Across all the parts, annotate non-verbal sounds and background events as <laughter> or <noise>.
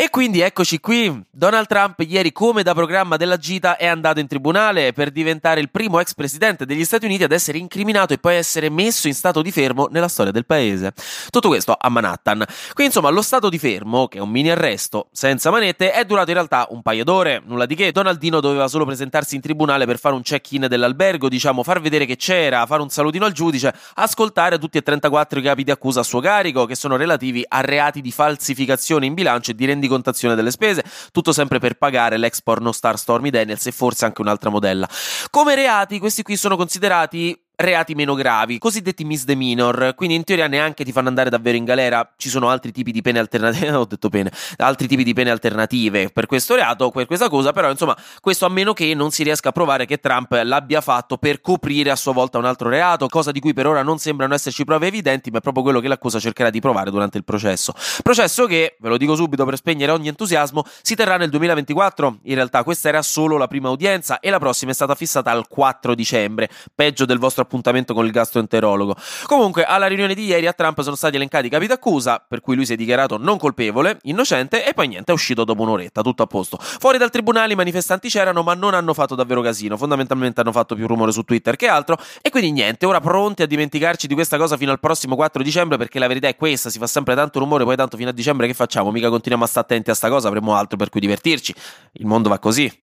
E quindi eccoci qui. Donald Trump ieri come da programma della gita è andato in tribunale per diventare il primo ex presidente degli Stati Uniti ad essere incriminato e poi essere messo in stato di fermo nella storia del paese. Tutto questo a Manhattan. Qui insomma lo stato di fermo, che è un mini arresto senza manette, è durato in realtà un paio d'ore, nulla di che. Donaldino doveva solo presentarsi in tribunale per fare un check-in dell'albergo, diciamo, far vedere che c'era, fare un salutino al giudice, ascoltare tutti e 34 i capi di accusa a suo carico, che sono relativi a reati di falsificazione in bilancio e di rendicontazione rendicontazione delle spese, tutto sempre per pagare l'ex pornostar Stormy Daniels e forse anche un'altra modella. Come reati, questi qui sono considerati reati meno gravi, cosiddetti misdemeanor, quindi in teoria neanche ti fanno andare davvero in galera, ci sono altri tipi di pene alternative, <laughs> ho detto pene, altri tipi di pene alternative per questo reato, per questa cosa, però insomma, questo a meno che non si riesca a provare che Trump l'abbia fatto per coprire a sua volta un altro reato, cosa di cui per ora non sembrano esserci prove evidenti, ma è proprio quello che l'accusa cercherà di provare durante il processo. Processo che, ve lo dico subito per spegnere ogni entusiasmo, si terrà nel 2024. In realtà questa era solo la prima udienza e la prossima è stata fissata al 4 dicembre, peggio del vostro appuntamento con il gastroenterologo. Comunque, alla riunione di ieri a Trump sono stati elencati i capi d'accusa, per cui lui si è dichiarato non colpevole, innocente, e poi niente, è uscito dopo un'oretta, tutto a posto. Fuori dal tribunale i manifestanti c'erano, ma non hanno fatto davvero casino. Fondamentalmente hanno fatto più rumore su Twitter che altro. E quindi niente, ora pronti a dimenticarci di questa cosa fino al prossimo 4 dicembre, perché la verità è questa: si fa sempre tanto rumore, poi tanto fino a dicembre che facciamo? Mica continuiamo a stare attenti a sta cosa, avremo altro per cui divertirci. Il mondo va così.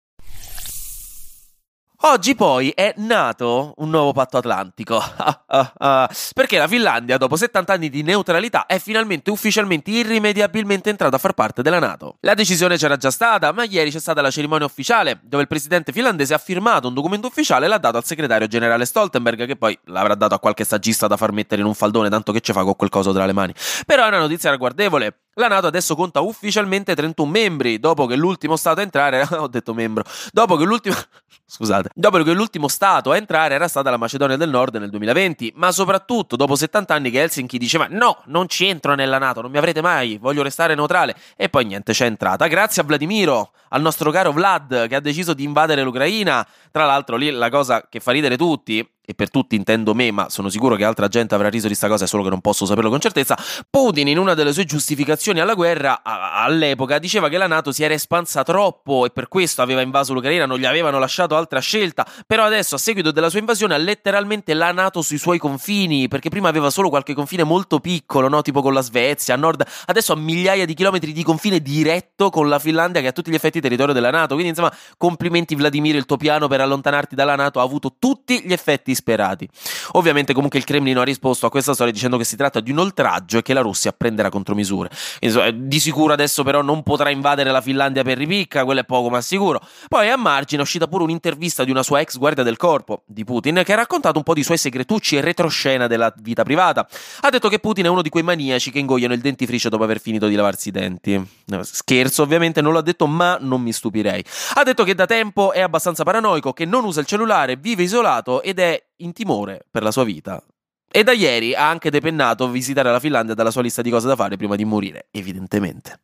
Oggi poi è nato un nuovo patto atlantico, <laughs> perché la Finlandia, dopo 70 anni di neutralità, è finalmente ufficialmente irrimediabilmente entrata a far parte della Nato. La decisione c'era già stata, ma ieri c'è stata la cerimonia ufficiale, dove il presidente finlandese ha firmato un documento ufficiale e l'ha dato al segretario generale Stoltenberg, che poi l'avrà dato a qualche saggista da far mettere in un faldone, tanto che ci fa con quel coso tra le mani. Però è una notizia ragguardevole. La Nato adesso conta ufficialmente 31 membri, dopo che l'ultimo stato a entrare, <laughs> ho detto membro, dopo che l'ultimo, <laughs> scusate, dopo che l'ultimo stato a entrare era stata la Macedonia del Nord nel 2020, ma soprattutto dopo 70 anni che Helsinki diceva no, non ci entro nella Nato, non mi avrete mai, voglio restare neutrale, e poi niente, c'è entrata, grazie a Vladimiro, al nostro caro Vlad, che ha deciso di invadere l'Ucraina, tra l'altro lì la cosa che fa ridere tutti, e per tutti intendo me, ma sono sicuro che altra gente avrà riso di sta cosa, solo che non posso saperlo con certezza. Putin, in una delle sue giustificazioni alla guerra, a- all'epoca, diceva che la NATO si era espansa troppo e per questo aveva invaso l'Ucraina, non gli avevano lasciato altra scelta. Però adesso, a seguito della sua invasione, ha letteralmente la NATO sui suoi confini, perché prima aveva solo qualche confine molto piccolo, no? tipo con la Svezia, a nord, adesso ha migliaia di chilometri di confine diretto con la Finlandia, che ha tutti gli effetti territorio della NATO. Quindi, insomma, complimenti Vladimir, il tuo piano per allontanarti dalla NATO ha avuto tutti gli effetti disperati. Ovviamente comunque il Cremlino ha risposto a questa storia dicendo che si tratta di un oltraggio e che la Russia prenderà contromisure. Insomma, di sicuro adesso però non potrà invadere la Finlandia per ripicca, quello è poco ma sicuro. Poi a margine è uscita pure un'intervista di una sua ex guardia del corpo, di Putin, che ha raccontato un po' di suoi segretucci e retroscena della vita privata. Ha detto che Putin è uno di quei maniaci che ingoiano il dentifricio dopo aver finito di lavarsi i denti. Scherzo, ovviamente non l'ha detto, ma non mi stupirei. Ha detto che da tempo è abbastanza paranoico, che non usa il cellulare, vive isolato ed è in timore per la sua vita. E da ieri ha anche depennato visitare la Finlandia dalla sua lista di cose da fare prima di morire, evidentemente.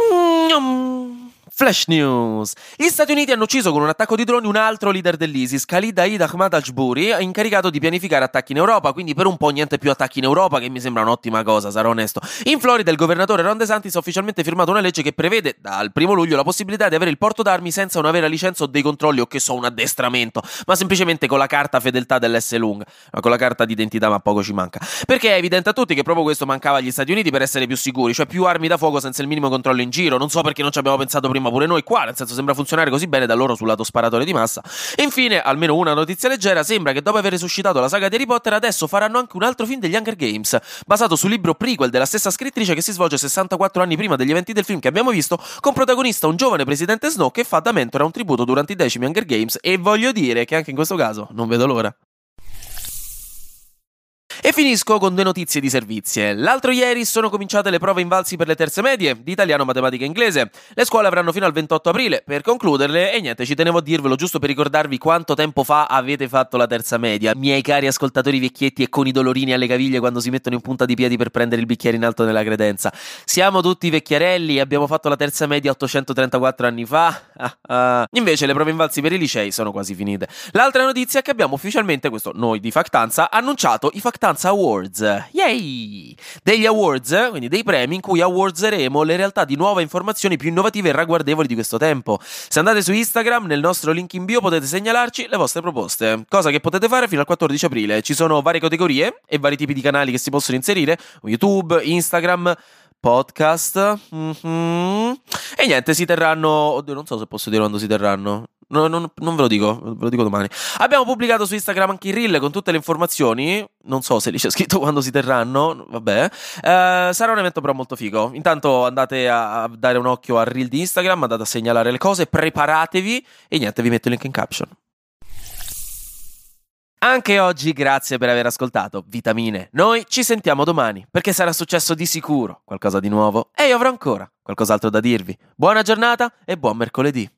Mm, Flash News. Gli Stati Uniti hanno ucciso con un attacco di droni un altro leader dell'ISIS, Khalid Aid Ahmad al-Jburi, incaricato di pianificare attacchi in Europa, quindi per un po' niente più attacchi in Europa, che mi sembra un'ottima cosa, sarò onesto. In Florida il governatore Ron DeSantis ha ufficialmente firmato una legge che prevede dal primo luglio la possibilità di avere il porto d'armi senza una vera licenza o dei controlli o che so un addestramento, ma semplicemente con la carta fedeltà dell'S lunga, ma con la carta d'identità ma poco ci manca. Perché è evidente a tutti che proprio questo mancava agli Stati Uniti per essere più sicuri, cioè più armi da fuoco senza il minimo controllo in giro. Non so perché non ci abbiamo pensato prima pure noi qua, nel senso sembra funzionare così bene da loro sul lato sparatore di massa. E infine, almeno una notizia leggera, sembra che dopo aver resuscitato la saga di Harry Potter adesso faranno anche un altro film degli Hunger Games, basato sul libro prequel della stessa scrittrice che si svolge 64 anni prima degli eventi del film che abbiamo visto, con protagonista un giovane presidente Snow che fa da mentore a un tributo durante i decimi Hunger Games e voglio dire che anche in questo caso non vedo l'ora. Finisco con due notizie di servizie. L'altro ieri sono cominciate le prove invalsi per le terze medie di italiano, matematica e inglese. Le scuole avranno fino al 28 aprile per concluderle e niente, ci tenevo a dirvelo giusto per ricordarvi quanto tempo fa avete fatto la terza media. Miei cari ascoltatori vecchietti e con i dolorini alle caviglie quando si mettono in punta di piedi per prendere il bicchiere in alto nella credenza. Siamo tutti vecchiarelli, abbiamo fatto la terza media 834 anni fa. <laughs> Invece le prove invalsi per i licei sono quasi finite. L'altra notizia è che abbiamo ufficialmente, questo noi di Factanza, annunciato i Factanza Awards. Yay! Degli awards, quindi dei premi in cui awardseremo le realtà di nuove informazioni più innovative e ragguardevoli di questo tempo. Se andate su Instagram, nel nostro link in bio potete segnalarci le vostre proposte, cosa che potete fare fino al 14 aprile. Ci sono varie categorie e vari tipi di canali che si possono inserire, YouTube, Instagram, podcast. Mm-hmm. E niente, si terranno. Oddio, non so se posso dire quando si terranno. No, non, non, ve lo dico, ve lo dico domani. Abbiamo pubblicato su Instagram anche i reel con tutte le informazioni. Non so se lì c'è scritto <laughs> quando si terranno. Vabbè. Eh, sarà un evento però molto figo. Intanto andate a, a dare un occhio al reel di Instagram, andate a segnalare le cose, preparatevi e niente, vi metto il link in caption. Anche oggi grazie per aver ascoltato Vitamine. Noi ci sentiamo domani perché sarà successo di sicuro qualcosa di nuovo e io avrò ancora qualcos'altro da dirvi. Buona giornata e buon mercoledì.